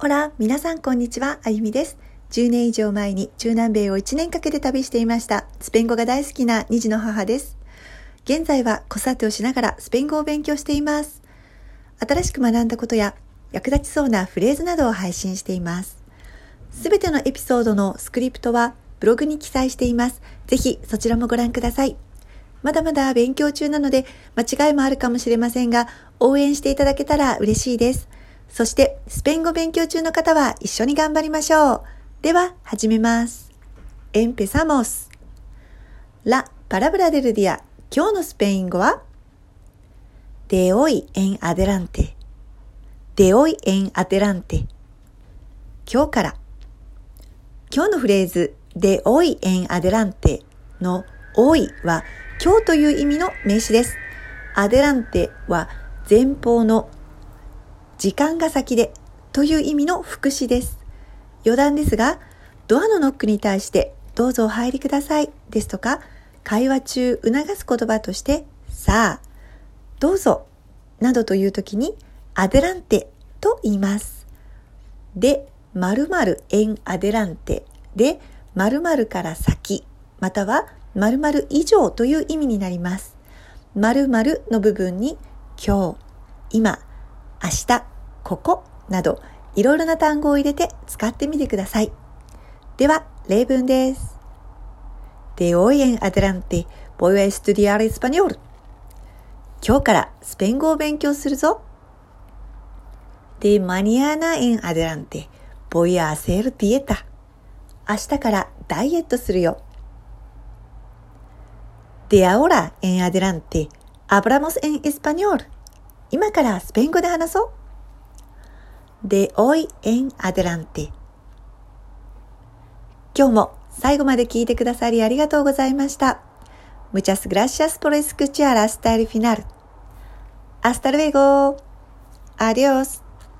ほら、皆さんこんにちは、あゆみです。10年以上前に中南米を1年かけて旅していました。スペイン語が大好きな2児の母です。現在は子育てをしながらスペイン語を勉強しています。新しく学んだことや役立ちそうなフレーズなどを配信しています。すべてのエピソードのスクリプトはブログに記載しています。ぜひそちらもご覧ください。まだまだ勉強中なので間違いもあるかもしれませんが、応援していただけたら嬉しいです。そして、スペイン語勉強中の方は一緒に頑張りましょう。では、始めます。エンペサモス。ラ・パラブラデルディア。今日のスペイン語は？デオイ・エン・アデランテ。デオイ・エン・アデランテ。今日から。今日のフレーズ、デオイ・エン・アデランテのオいは今日という意味の名詞です。アデランテは前方の時間が先でという意味の副詞です。余談ですが、ドアのノックに対してどうぞお入りくださいですとか、会話中促す言葉として、さあ、どうぞなどという時に、アデランテと言います。で、〇〇エンアデランテで、〇〇から先、または〇〇以上という意味になります。〇〇の部分に、今日、今、明日、ここなどいろいろな単語を入れて使ってみてください。では、例文です。De hoy en adelante voy a estudiar español. 今日からスペイン語を勉強するぞ。De mañana en adelante voy a hacer dieta. 明日からダイエットするよ。De ahora en adelante hablamos en español. 今からスペイン語で話そう。De hoy en adelante 今日も最後まで聞いてくださりありがとうございました。Muchas gracias por escuchar hasta el final. Hasta luego. Adiós.